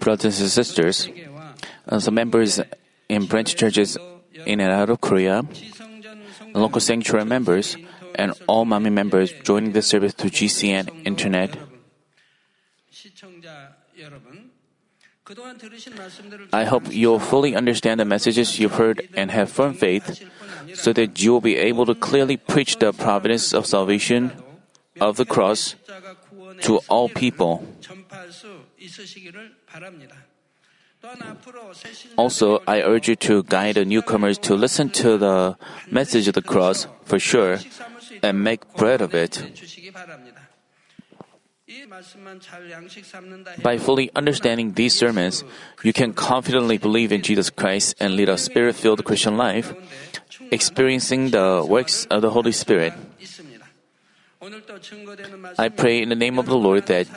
Brothers and sisters, the uh, members in branch churches in and out of Korea, local sanctuary members, and all Manmin members joining the service through GCN Internet, I hope you'll fully understand the messages you've heard and have firm faith so that you will be able to clearly preach the providence of salvation of the cross to all people. Also, I urge you to guide the newcomers to listen to the message of the cross for sure and make bread of it. By fully understanding these sermons, you can confidently believe in Jesus Christ and lead a spirit filled Christian life, experiencing the works of the Holy Spirit. I pray in the name of the Lord that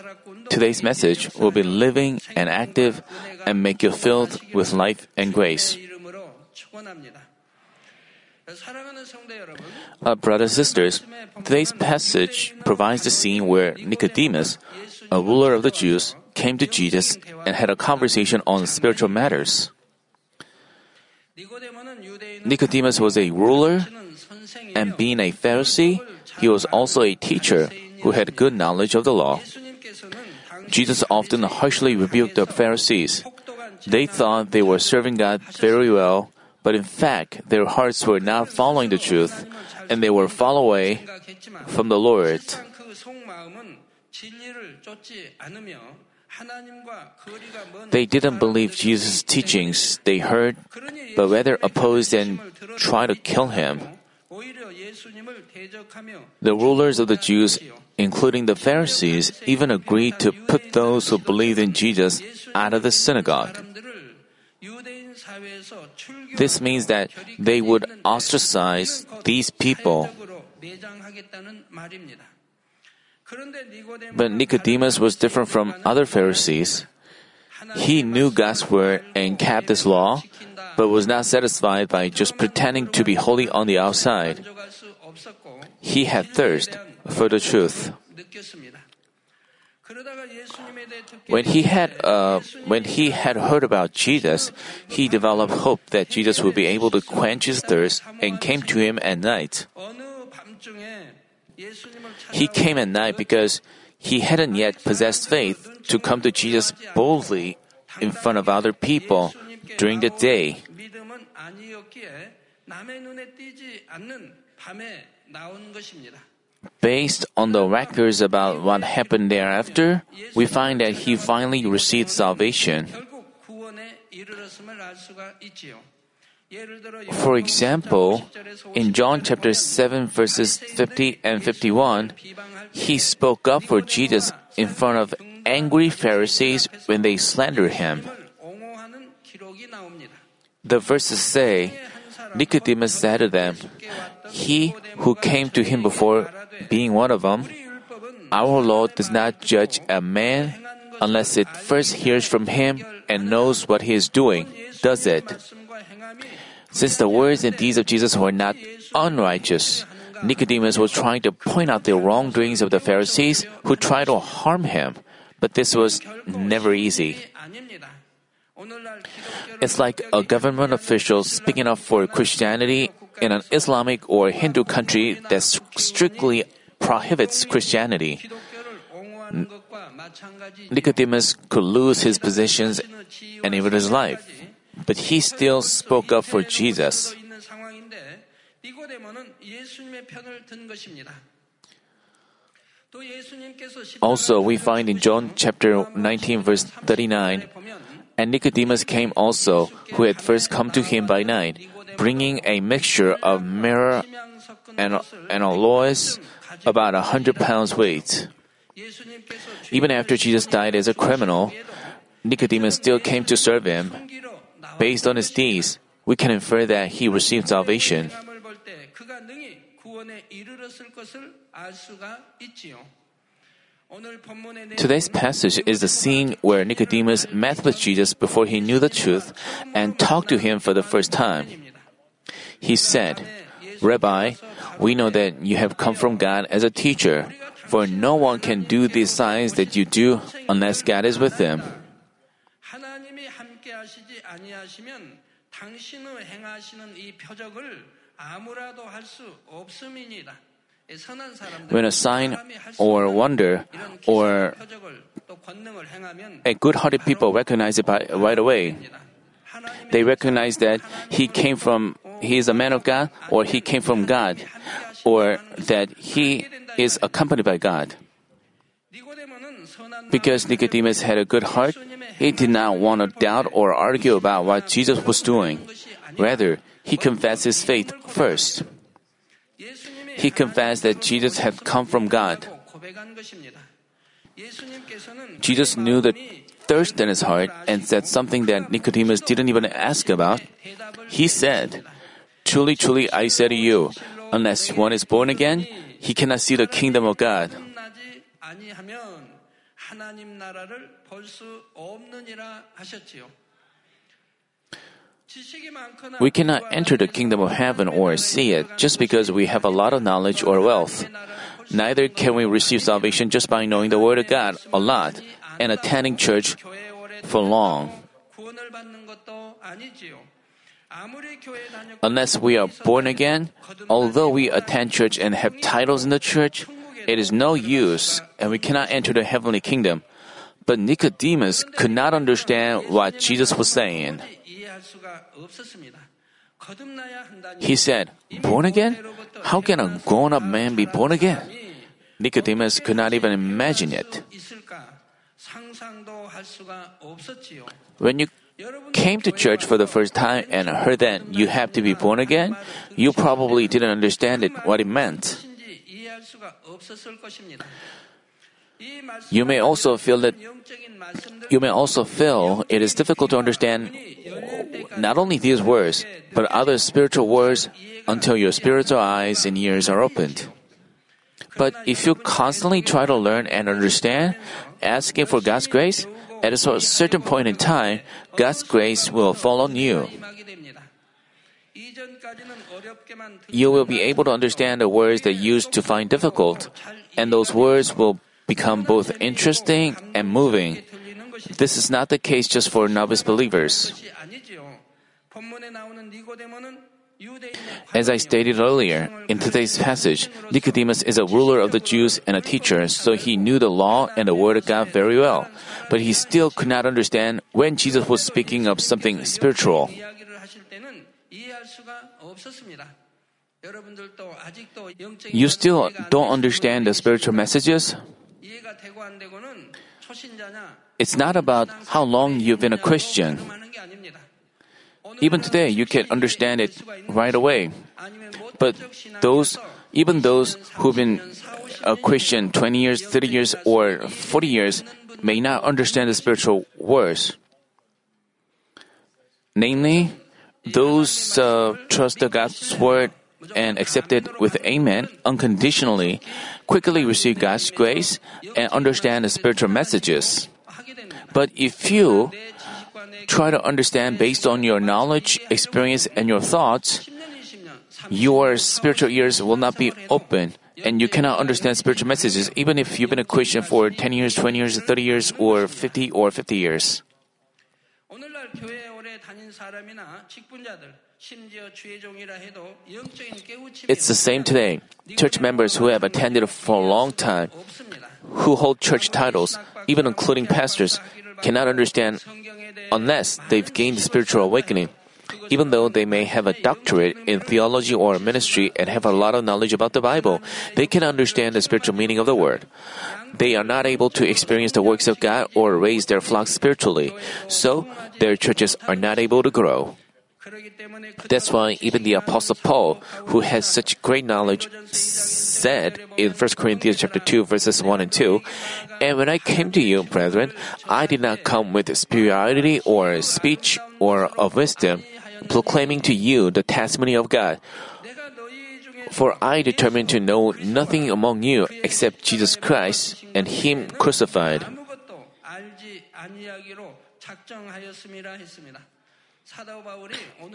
Today's message will be living and active and make you filled with life and grace. Uh, brothers and sisters, today's passage provides the scene where Nicodemus, a ruler of the Jews, came to Jesus and had a conversation on spiritual matters. Nicodemus was a ruler, and being a Pharisee, he was also a teacher who had good knowledge of the law. Jesus often harshly rebuked the Pharisees. They thought they were serving God very well, but in fact, their hearts were not following the truth, and they were far away from the Lord. They didn't believe Jesus' teachings they heard, but rather opposed and tried to kill him. The rulers of the Jews, including the Pharisees, even agreed to put those who believed in Jesus out of the synagogue. This means that they would ostracize these people. But Nicodemus was different from other Pharisees. He knew God's word and kept his law, but was not satisfied by just pretending to be holy on the outside. He had thirst for the truth. When he had uh, when he had heard about Jesus, he developed hope that Jesus would be able to quench his thirst and came to him at night. He came at night because he hadn't yet possessed faith to come to Jesus boldly in front of other people during the day. Based on the records about what happened thereafter, we find that he finally received salvation. For example, in John chapter 7 verses 50 and 51, he spoke up for Jesus in front of angry Pharisees when they slandered him the verses say, Nicodemus said to them, He who came to him before being one of them, our Lord does not judge a man unless it first hears from him and knows what he is doing, does it? Since the words and deeds of Jesus were not unrighteous, Nicodemus was trying to point out the wrongdoings of the Pharisees who tried to harm him, but this was never easy. It's like a government official speaking up for Christianity in an Islamic or Hindu country that strictly prohibits Christianity. Nicodemus could lose his positions and even his life, but he still spoke up for Jesus. Also, we find in John chapter 19, verse 39, and Nicodemus came also, who had first come to him by night, bringing a mixture of myrrh and, and aloes, about a hundred pounds weight. Even after Jesus died as a criminal, Nicodemus still came to serve him. Based on his deeds, we can infer that he received salvation. Today's passage is the scene where Nicodemus met with Jesus before he knew the truth and talked to him for the first time. He said, Rabbi, we know that you have come from God as a teacher. For no one can do these signs that you do unless God is with them. When a sign or wonder or a good hearted people recognize it by, right away, they recognize that he came from, he is a man of God, or he came from God, or that he is accompanied by God. Because Nicodemus had a good heart, he did not want to doubt or argue about what Jesus was doing. Rather, he confessed his faith first he confessed that Jesus had come from God. Jesus knew the thirst in his heart and said something that Nicodemus didn't even ask about. He said, Truly, truly, I say to you, unless one is born again, he cannot see the kingdom of God. We cannot enter the kingdom of heaven or see it just because we have a lot of knowledge or wealth. Neither can we receive salvation just by knowing the Word of God a lot and attending church for long. Unless we are born again, although we attend church and have titles in the church, it is no use and we cannot enter the heavenly kingdom. But Nicodemus could not understand what Jesus was saying. He said, Born again? How can a grown up man be born again? Nicodemus could not even imagine it. When you came to church for the first time and heard that you have to be born again, you probably didn't understand it, what it meant. You may also feel that you may also feel it is difficult to understand not only these words, but other spiritual words until your spiritual eyes and ears are opened. But if you constantly try to learn and understand, asking for God's grace, at a certain point in time, God's grace will fall on you. You will be able to understand the words that you used to find difficult, and those words will become both interesting and moving. This is not the case just for novice believers. As I stated earlier, in today's passage, Nicodemus is a ruler of the Jews and a teacher, so he knew the law and the Word of God very well. But he still could not understand when Jesus was speaking of something spiritual. You still don't understand the spiritual messages? It's not about how long you've been a Christian. Even today, you can understand it right away. But those, even those who've been a Christian 20 years, 30 years, or 40 years may not understand the spiritual words. Namely, those uh, trust the God's word and accepted with Amen unconditionally, quickly receive God's grace, and understand the spiritual messages. But if you try to understand based on your knowledge, experience, and your thoughts, your spiritual ears will not be open and you cannot understand spiritual messages even if you've been a Christian for 10 years, 20 years, 30 years, or 50 or 50 years. It's the same today. Church members who have attended for a long time, who hold church titles, even including pastors, cannot understand unless they've gained spiritual awakening. Even though they may have a doctorate in theology or ministry and have a lot of knowledge about the Bible, they can understand the spiritual meaning of the word. They are not able to experience the works of God or raise their flocks spiritually, so their churches are not able to grow. That's why even the apostle Paul, who has such great knowledge, said in 1 Corinthians chapter 2 verses 1 and 2, "And when I came to you, brethren, I did not come with superiority or speech or of wisdom, proclaiming to you the testimony of God. For I determined to know nothing among you except Jesus Christ and Him crucified.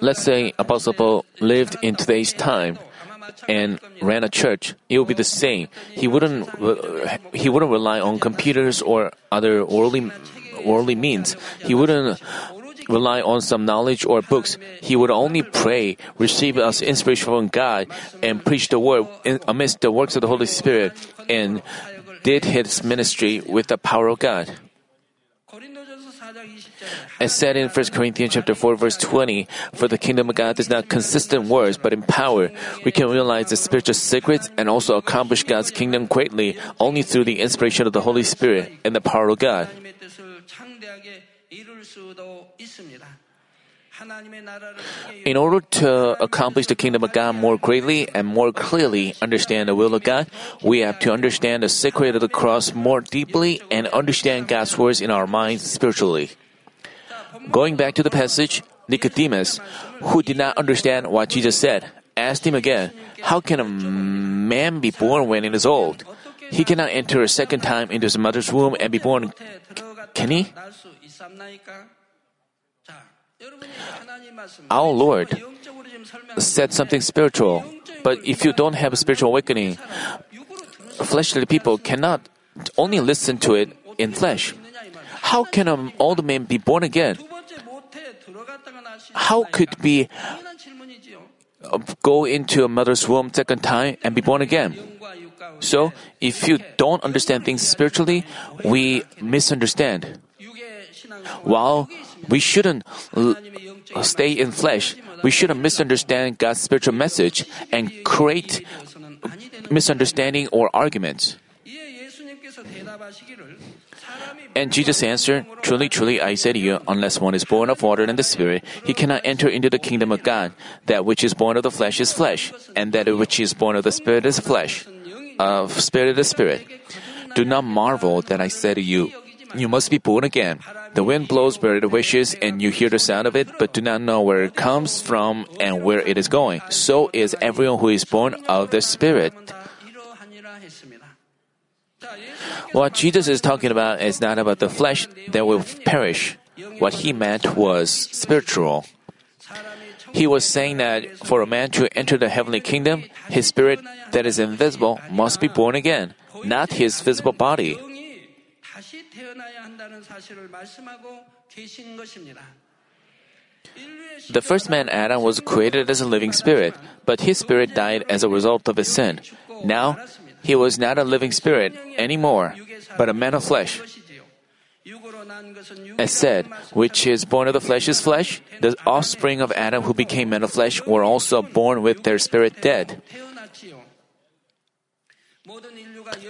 Let's say Apostle Paul lived in today's time and ran a church. It would be the same. He wouldn't he wouldn't rely on computers or other worldly worldly means. He wouldn't rely on some knowledge or books. He would only pray, receive us inspiration from God, and preach the word amidst the works of the Holy Spirit, and did his ministry with the power of God. As said in 1 Corinthians chapter 4 verse 20, for the kingdom of God does not consist in words but in power. We can realize the spiritual secrets and also accomplish God's kingdom greatly only through the inspiration of the Holy Spirit and the power of God. In order to accomplish the kingdom of God more greatly and more clearly understand the will of God, we have to understand the secret of the cross more deeply and understand God's words in our minds spiritually. Going back to the passage, Nicodemus, who did not understand what Jesus said, asked him again, How can a man be born when he is old? He cannot enter a second time into his mother's womb and be born, can he? Our Lord said something spiritual, but if you don't have a spiritual awakening, fleshly people cannot only listen to it in flesh. How can an old man be born again? How could be uh, go into a mother's womb second time and be born again? So, if you don't understand things spiritually, we misunderstand. While we shouldn't l- stay in flesh, we shouldn't misunderstand God's spiritual message and create misunderstanding or arguments. And Jesus answered, Truly, truly, I say to you, unless one is born of water and the Spirit, he cannot enter into the kingdom of God. That which is born of the flesh is flesh, and that which is born of the Spirit is flesh. Of Spirit is Spirit. Do not marvel that I say to you, you must be born again. The wind blows where it wishes, and you hear the sound of it, but do not know where it comes from and where it is going. So is everyone who is born of the Spirit. What Jesus is talking about is not about the flesh that will perish. What he meant was spiritual. He was saying that for a man to enter the heavenly kingdom, his spirit that is invisible must be born again, not his visible body. The first man Adam was created as a living spirit, but his spirit died as a result of his sin. Now, he was not a living spirit anymore, but a man of flesh. As said, which is born of the flesh is flesh, the offspring of Adam who became men of flesh were also born with their spirit dead.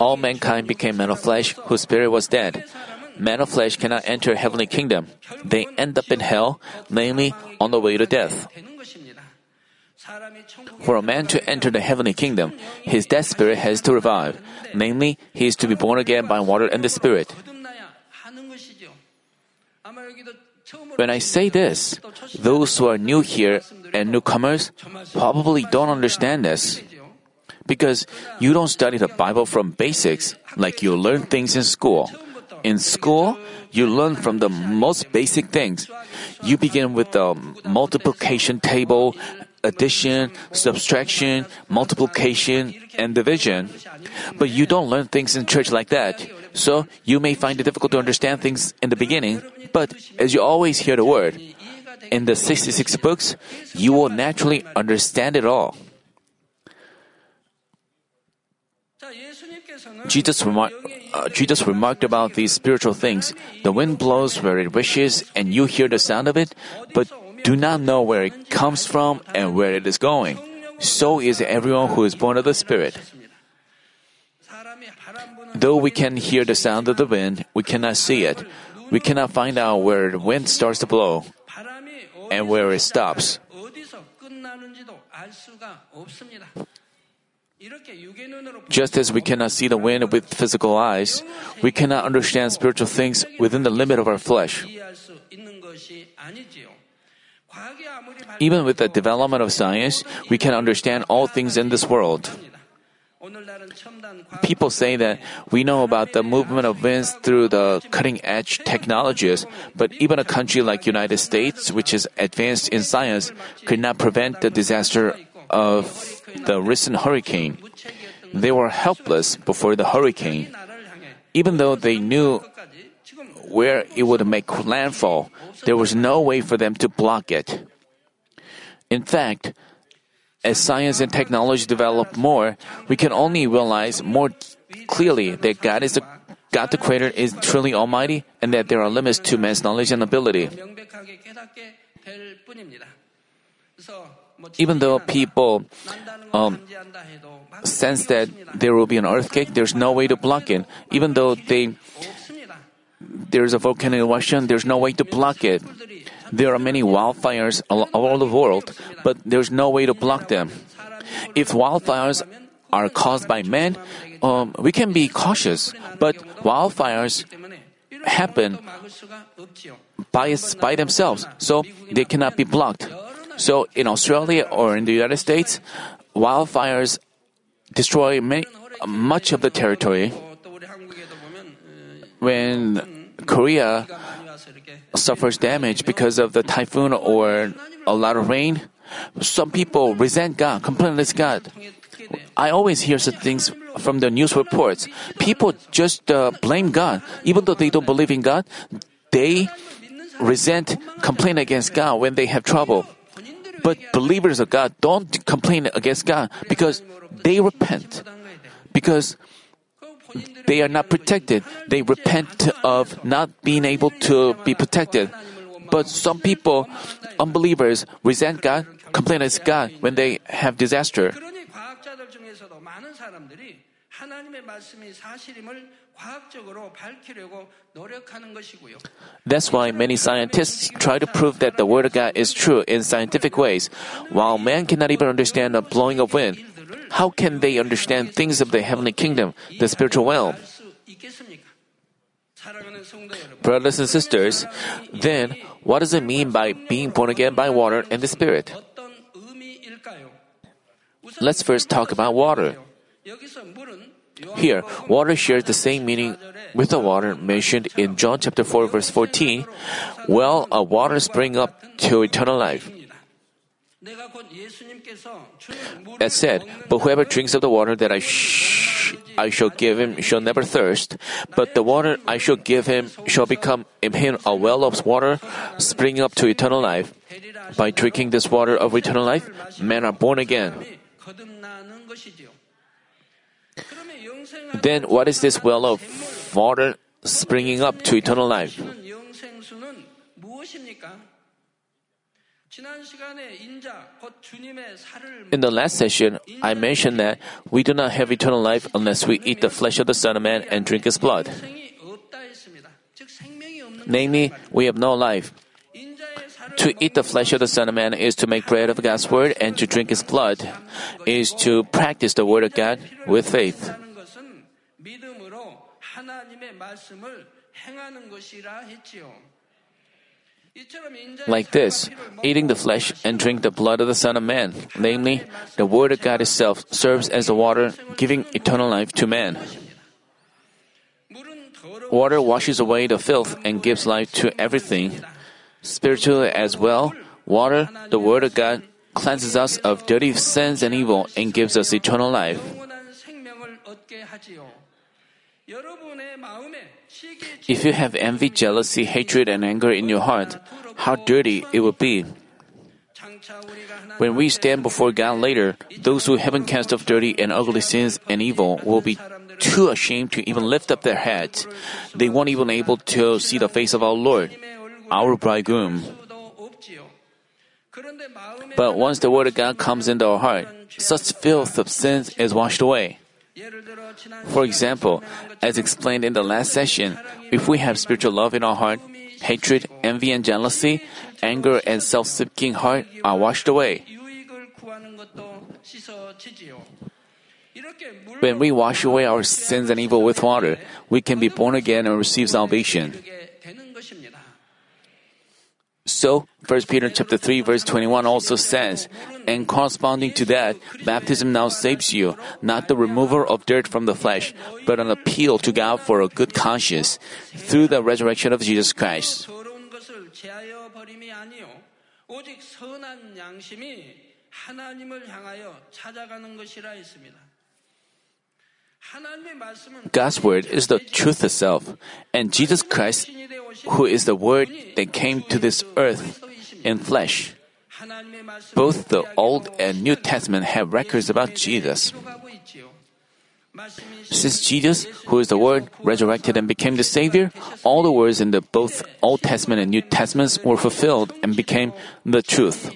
All mankind became men of flesh whose spirit was dead. Men of flesh cannot enter heavenly kingdom. They end up in hell, namely on the way to death. For a man to enter the heavenly kingdom, his dead spirit has to revive. Namely, he is to be born again by water and the spirit. When I say this, those who are new here and newcomers probably don't understand this. Because you don't study the Bible from basics like you learn things in school. In school, you learn from the most basic things. You begin with the multiplication table, addition, subtraction, multiplication, and division. But you don't learn things in church like that. So you may find it difficult to understand things in the beginning, but as you always hear the word, in the 66 books, you will naturally understand it all. Jesus, remar- uh, Jesus remarked about these spiritual things. The wind blows where it wishes, and you hear the sound of it, but do not know where it comes from and where it is going. So is everyone who is born of the Spirit. Though we can hear the sound of the wind, we cannot see it. We cannot find out where the wind starts to blow and where it stops. Just as we cannot see the wind with physical eyes, we cannot understand spiritual things within the limit of our flesh. Even with the development of science, we can understand all things in this world. People say that we know about the movement of winds through the cutting edge technologies, but even a country like United States, which is advanced in science, could not prevent the disaster of the recent hurricane. They were helpless before the hurricane. Even though they knew where it would make landfall, there was no way for them to block it. In fact, as science and technology develop more, we can only realize more clearly that God is the God the Creator is truly Almighty and that there are limits to man's knowledge and ability. Even though people um, sense that there will be an earthquake, there's no way to block it. Even though they there's a volcanic eruption, there's no way to block it. There are many wildfires all over the world, but there's no way to block them. If wildfires are caused by men, um, we can be cautious, but wildfires happen by, by themselves, so they cannot be blocked. So in Australia or in the United States, wildfires destroy many, much of the territory. When Korea suffers damage because of the typhoon or a lot of rain, some people resent God, complain against God. I always hear such things from the news reports. People just uh, blame God, even though they don't believe in God. They resent, complain against God when they have trouble. But believers of God don't complain against God because they repent. Because they are not protected. They repent of not being able to be protected. But some people, unbelievers, resent God, complain against God when they have disaster. That's why many scientists try to prove that the Word of God is true in scientific ways, while man cannot even understand the blowing of wind. How can they understand things of the heavenly kingdom, the spiritual realm? Brothers and sisters, then what does it mean by being born again by water and the Spirit? Let's first talk about water. Here, water shares the same meaning with the water mentioned in John chapter 4 verse 14, well, a water spring up to eternal life. That said, but whoever drinks of the water that I, sh- I shall give him shall never thirst, but the water I shall give him shall become in him a well of water springing up to eternal life. By drinking this water of eternal life, men are born again. Then what is this well of water springing up to eternal life? In the last session, I mentioned that we do not have eternal life unless we eat the flesh of the Son of Man and drink his blood. Namely, we have no life. To eat the flesh of the Son of Man is to make bread of God's word, and to drink his blood is to practice the word of God with faith. Like this, eating the flesh and drink the blood of the Son of Man, namely, the Word of God itself, serves as the water giving eternal life to man. Water washes away the filth and gives life to everything. Spiritually as well, water, the Word of God, cleanses us of dirty sins and evil and gives us eternal life. If you have envy, jealousy, hatred, and anger in your heart, how dirty it would be. When we stand before God later, those who haven't cast off dirty and ugly sins and evil will be too ashamed to even lift up their heads. They won't even able to see the face of our Lord, our bridegroom. But once the word of God comes into our heart, such filth of sins is washed away. For example, as explained in the last session, if we have spiritual love in our heart, hatred, envy, and jealousy, anger, and self seeking heart are washed away. When we wash away our sins and evil with water, we can be born again and receive salvation. So, 1 Peter chapter 3 verse 21 also says, and corresponding to that, baptism now saves you, not the removal of dirt from the flesh, but an appeal to God for a good conscience through the resurrection of Jesus Christ. 더러운 것을 제하여 버림이 아니요 오직 선한 양심이 하나님을 향하여 찾아가는 것이라 했습니다. God's word is the truth itself, and Jesus Christ, who is the word that came to this earth in flesh. Both the Old and New Testament have records about Jesus. Since Jesus, who is the Word, resurrected and became the Savior, all the words in the both Old Testament and New Testaments were fulfilled and became the truth.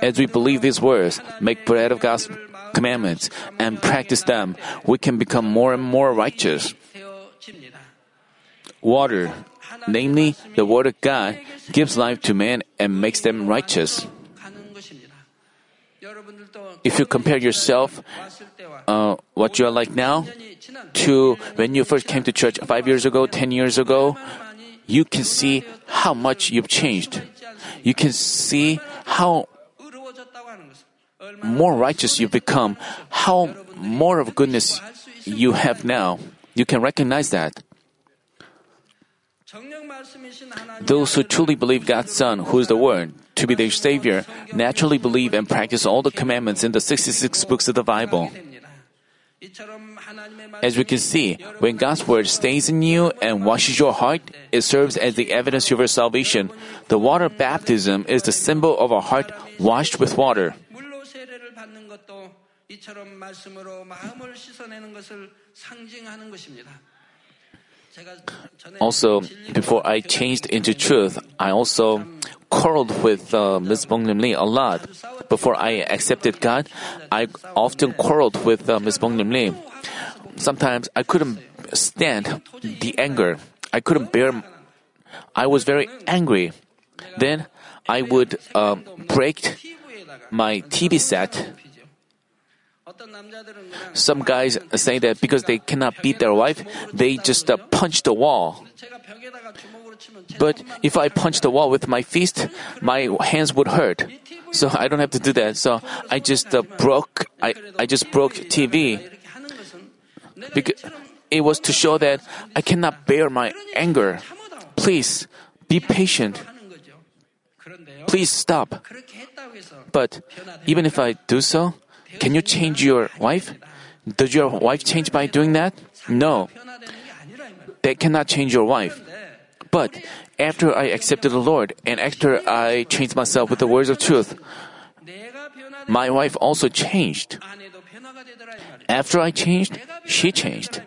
As we believe these words, make bread of God's commandments and practice them, we can become more and more righteous. Water, namely the Word of God, gives life to man and makes them righteous. If you compare yourself, uh, what you are like now, to when you first came to church five years ago, ten years ago, you can see how much you've changed. You can see how more righteous you become, how more of goodness you have now. You can recognize that. Those who truly believe God's Son, who is the Word, to be their Savior, naturally believe and practice all the commandments in the 66 books of the Bible. As we can see, when God's Word stays in you and washes your heart, it serves as the evidence of your salvation. The water baptism is the symbol of a heart washed with water. 이처럼 말씀으로 마음을 씻어내는 것을 상징하는 것입니다. 제가 전에 Also, before I changed into truth, I also quarreled with uh, Ms. Bong Lim Lee a lot. Before I accepted God, I often quarreled with uh, Ms. Bong Lim Lee. Sometimes I couldn't stand the anger. I couldn't bear. I was very angry. Then I would uh, break 피부에다가 my TV set. some guys say that because they cannot beat their wife, they just uh, punch the wall. But if I punch the wall with my fist, my hands would hurt. So I don't have to do that. So I just uh, broke. I, I just broke TV. Because it was to show that I cannot bear my anger. Please be patient. Please stop. But even if I do so, can you change your wife? Does your wife change by doing that? No. They cannot change your wife. But after I accepted the Lord and after I changed myself with the words of truth, my wife also changed. After I changed, she changed.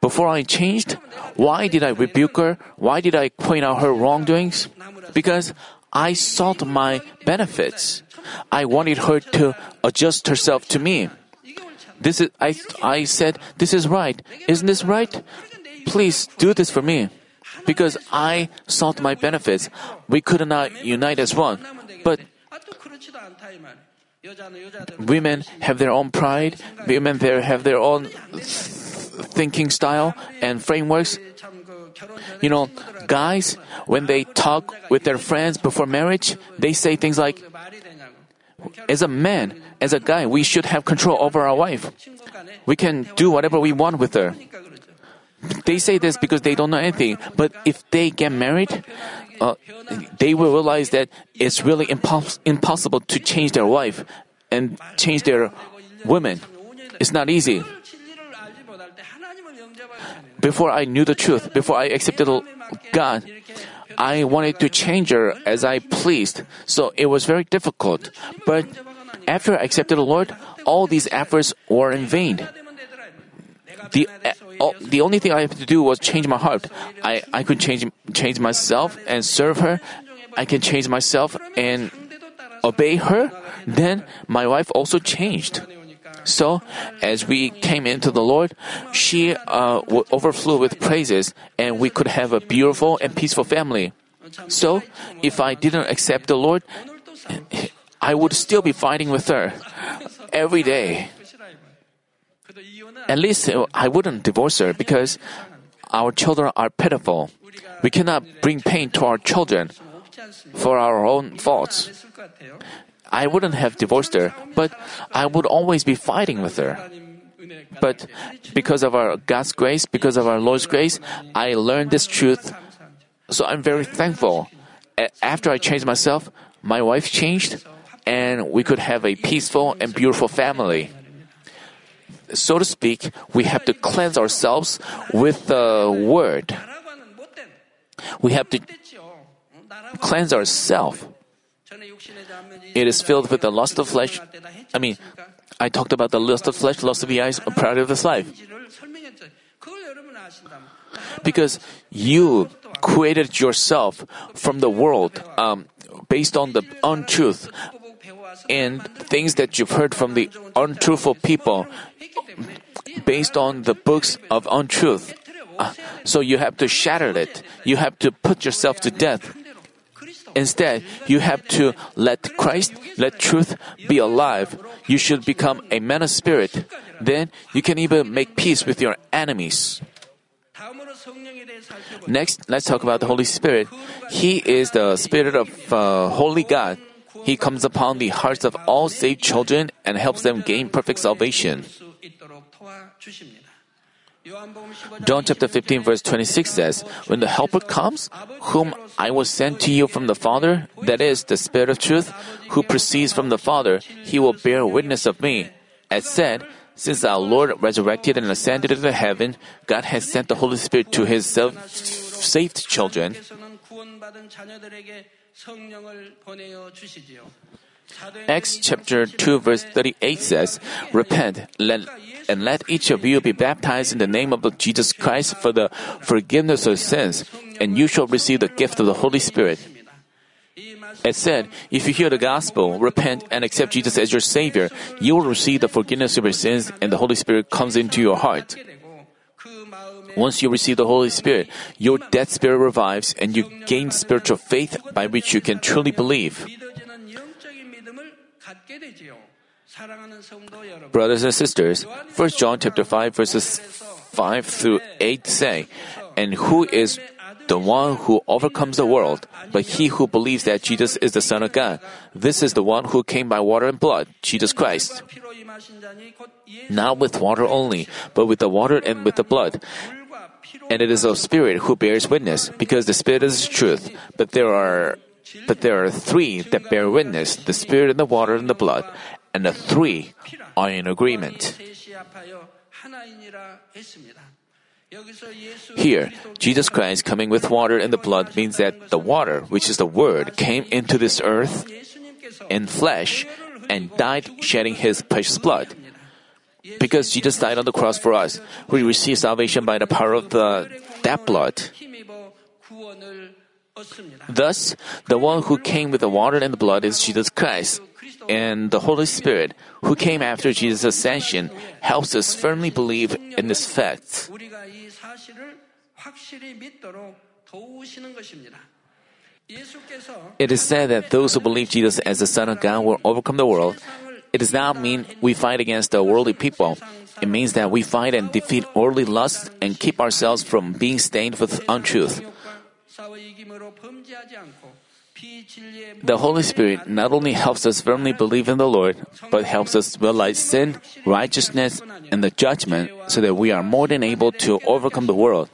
Before I changed, why did I rebuke her? Why did I point out her wrongdoings? Because I sought my benefits. I wanted her to adjust herself to me. This is, I, I said, this is right. Isn't this right? Please do this for me. Because I sought my benefits. We could not unite as one. But women have their own pride, women have their own thinking style and frameworks. You know, guys, when they talk with their friends before marriage, they say things like, as a man, as a guy, we should have control over our wife. We can do whatever we want with her. They say this because they don't know anything, but if they get married, uh, they will realize that it's really impos- impossible to change their wife and change their women. It's not easy. Before I knew the truth, before I accepted God, I wanted to change her as I pleased, so it was very difficult. But after I accepted the Lord, all these efforts were in vain. The, uh, all, the only thing I had to do was change my heart. I, I could change, change myself and serve her. I can change myself and obey her. Then my wife also changed. So, as we came into the Lord, she uh, overflowed with praises, and we could have a beautiful and peaceful family. So, if I didn't accept the Lord, I would still be fighting with her every day. At least uh, I wouldn't divorce her because our children are pitiful. We cannot bring pain to our children for our own faults. I wouldn't have divorced her, but I would always be fighting with her. But because of our God's grace, because of our Lord's grace, I learned this truth. So I'm very thankful. After I changed myself, my wife changed, and we could have a peaceful and beautiful family. So to speak, we have to cleanse ourselves with the word. We have to cleanse ourselves. It is filled with the lust of flesh. I mean, I talked about the lust of flesh, lust of the eyes, pride of this life. Because you created yourself from the world um, based on the untruth and things that you've heard from the untruthful people based on the books of untruth. Uh, so you have to shatter it. You have to put yourself to death. Instead, you have to let Christ, let truth be alive. You should become a man of spirit. Then you can even make peace with your enemies. Next, let's talk about the Holy Spirit. He is the Spirit of uh, Holy God. He comes upon the hearts of all saved children and helps them gain perfect salvation. John chapter 15 verse 26 says, When the Helper comes, whom I will send to you from the Father, that is, the Spirit of truth, who proceeds from the Father, he will bear witness of me. As said, since our Lord resurrected and ascended into heaven, God has sent the Holy Spirit to his self- saved children. Acts chapter 2 verse 38 says, Repent, let and let each of you be baptized in the name of Jesus Christ for the forgiveness of sins, and you shall receive the gift of the Holy Spirit. It said, if you hear the gospel, repent, and accept Jesus as your Savior, you will receive the forgiveness of your sins, and the Holy Spirit comes into your heart. Once you receive the Holy Spirit, your dead spirit revives, and you gain spiritual faith by which you can truly believe. Brothers and sisters, 1 John chapter 5 verses 5 through 8 say, And who is the one who overcomes the world, but he who believes that Jesus is the Son of God. This is the one who came by water and blood, Jesus Christ. Not with water only, but with the water and with the blood. And it is the Spirit who bears witness, because the Spirit is truth. But there are but there are three that bear witness the Spirit and the water and the blood, and the three are in agreement. Here, Jesus Christ coming with water and the blood means that the water, which is the Word, came into this earth in flesh and died shedding his precious blood. Because Jesus died on the cross for us, we receive salvation by the power of the, that blood. Thus, the one who came with the water and the blood is Jesus Christ, and the Holy Spirit, who came after Jesus' ascension, helps us firmly believe in this fact. It is said that those who believe Jesus as the Son of God will overcome the world. It does not mean we fight against the worldly people. It means that we fight and defeat worldly lusts and keep ourselves from being stained with untruth. The Holy Spirit not only helps us firmly believe in the Lord, but helps us realize sin, righteousness, and the judgment so that we are more than able to overcome the world.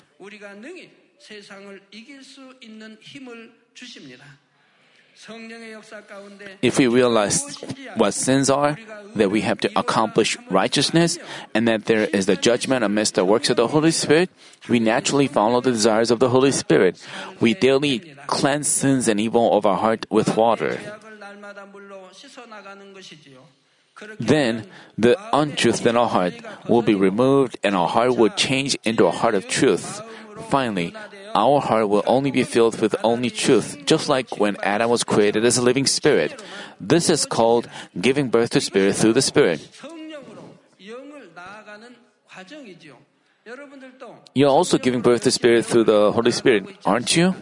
If we realize what sins are, that we have to accomplish righteousness, and that there is the judgment amidst the works of the Holy Spirit, we naturally follow the desires of the Holy Spirit. We daily cleanse sins and evil of our heart with water. Then the untruth in our heart will be removed and our heart will change into a heart of truth. Finally, our heart will only be filled with only truth, just like when Adam was created as a living spirit. This is called giving birth to spirit through the spirit. You're also giving birth to spirit through the Holy Spirit, aren't you?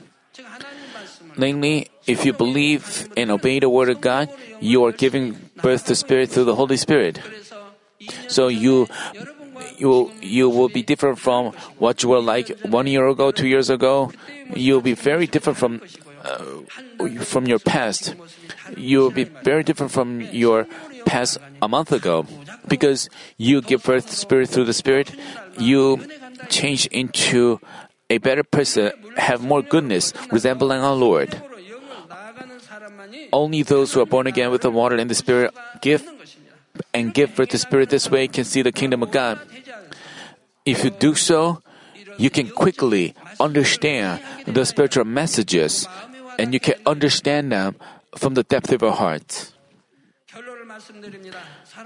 Namely, if you believe and obey the word of God, you are giving birth to spirit through the Holy Spirit. So you you you will be different from what you were like one year ago, two years ago. You'll be very different from uh, from your past. You'll be very different from your past a month ago because you give birth Spirit through the Spirit. You change into a better person, have more goodness, resembling our Lord. Only those who are born again with the water and the Spirit give and give birth to Spirit this way can see the kingdom of God. If you do so, you can quickly understand the spiritual messages and you can understand them from the depth of your heart.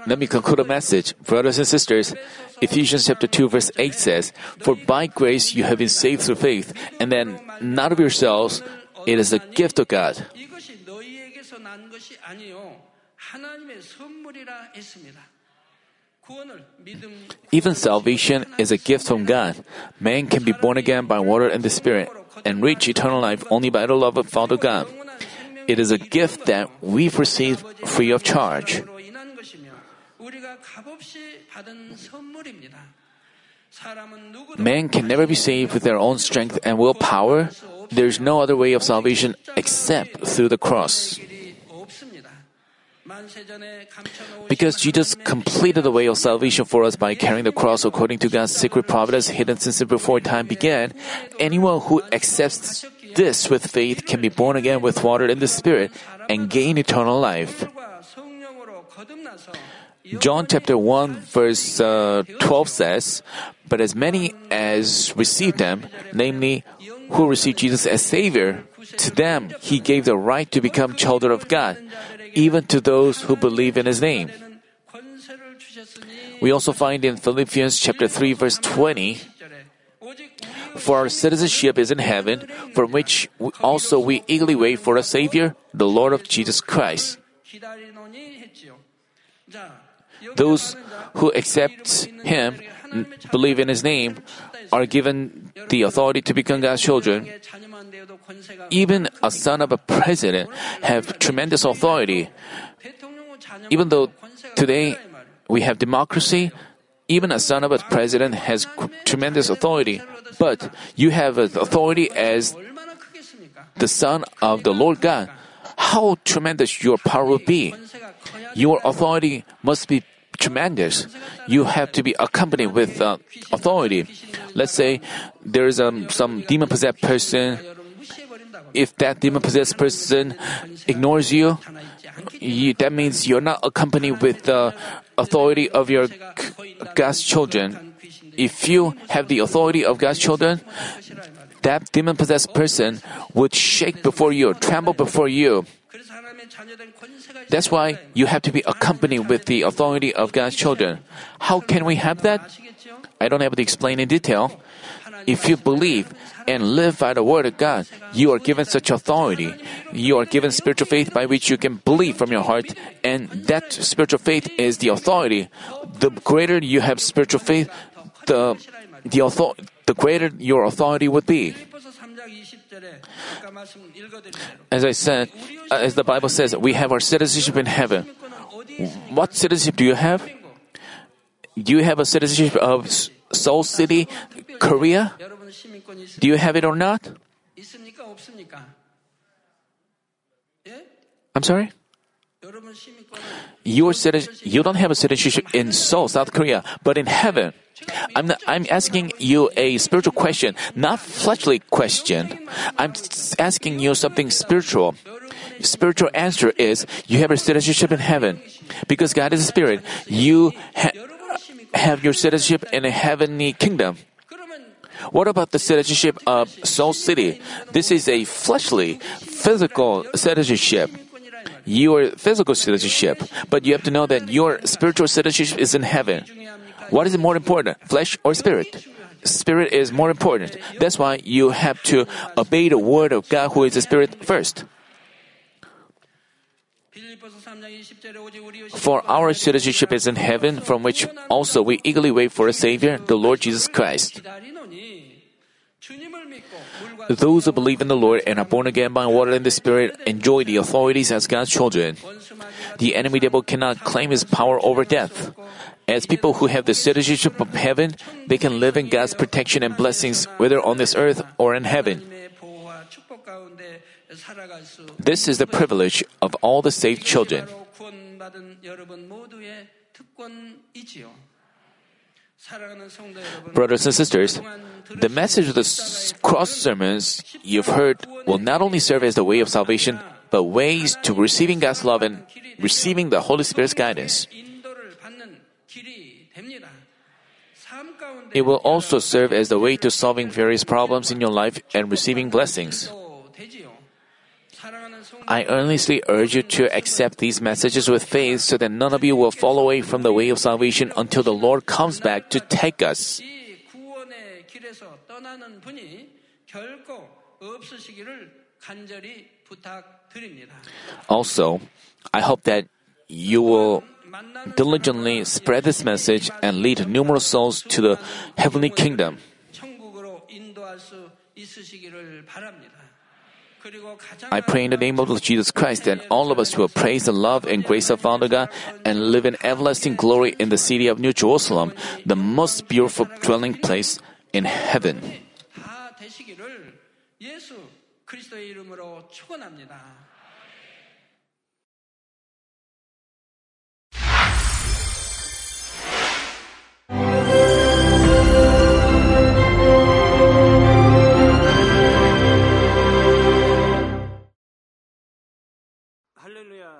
Let me conclude a message. Brothers and sisters, Ephesians chapter 2 verse 8 says, For by grace you have been saved through faith, and then not of yourselves, it is a gift of God. Even salvation is a gift from God. Man can be born again by water and the Spirit and reach eternal life only by the love of Father God. It is a gift that we've received free of charge. Man can never be saved with their own strength and willpower. There's no other way of salvation except through the cross. Because Jesus completed the way of salvation for us by carrying the cross according to God's secret providence hidden since before time began, anyone who accepts this with faith can be born again with water and the Spirit and gain eternal life. John chapter 1 verse uh, 12 says, But as many as received them, namely, who received Jesus as Savior, to them, He gave the right to become children of God, even to those who believe in His name. We also find in Philippians chapter 3 verse 20, for our citizenship is in heaven, from which also we eagerly wait for a Savior, the Lord of Jesus Christ. Those who accept Him believe in His name are given the authority to become God's children. Even a son of a president have tremendous authority. Even though today we have democracy, even a son of a president has tremendous authority. But you have authority as the son of the Lord God. How tremendous your power will be! Your authority must be tremendous. You have to be accompanied with uh, authority. Let's say there is um, some demon possessed person. If that demon possessed person ignores you, you, that means you're not accompanied with the authority of your God's children. If you have the authority of God's children, that demon possessed person would shake before you, tremble before you. That's why you have to be accompanied with the authority of God's children. How can we have that? I don't have to explain in detail. If you believe and live by the word of God, you are given such authority. You are given spiritual faith by which you can believe from your heart, and that spiritual faith is the authority. The greater you have spiritual faith, the the, author, the greater your authority would be. As I said, uh, as the Bible says, we have our citizenship in heaven. What citizenship do you have? Do you have a citizenship of Seoul City, Korea? Do you have it or not? I'm sorry? Your citizen, you don't have a citizenship in Seoul, South Korea, but in heaven. I'm, not, I'm asking you a spiritual question, not fleshly question. I'm asking you something spiritual. Spiritual answer is you have a citizenship in heaven. Because God is a spirit, you ha- have your citizenship in a heavenly kingdom. What about the citizenship of Seoul City? This is a fleshly, physical citizenship. Your physical citizenship, but you have to know that your spiritual citizenship is in heaven. What is more important, flesh or spirit? Spirit is more important. That's why you have to obey the word of God, who is the Spirit, first. For our citizenship is in heaven, from which also we eagerly wait for a Savior, the Lord Jesus Christ. Those who believe in the Lord and are born again by water and the Spirit enjoy the authorities as God's children. The enemy devil cannot claim his power over death. As people who have the citizenship of heaven, they can live in God's protection and blessings, whether on this earth or in heaven. This is the privilege of all the saved children. Brothers and sisters, the message of the cross sermons you've heard will not only serve as the way of salvation, but ways to receiving God's love and receiving the Holy Spirit's guidance. It will also serve as the way to solving various problems in your life and receiving blessings. I earnestly urge you to accept these messages with faith so that none of you will fall away from the way of salvation until the Lord comes back to take us. Also, I hope that you will diligently spread this message and lead numerous souls to the heavenly kingdom. I pray in the name of Jesus Christ that all of us will praise the love and grace of Father God and live in everlasting glory in the city of New Jerusalem, the most beautiful dwelling place in heaven.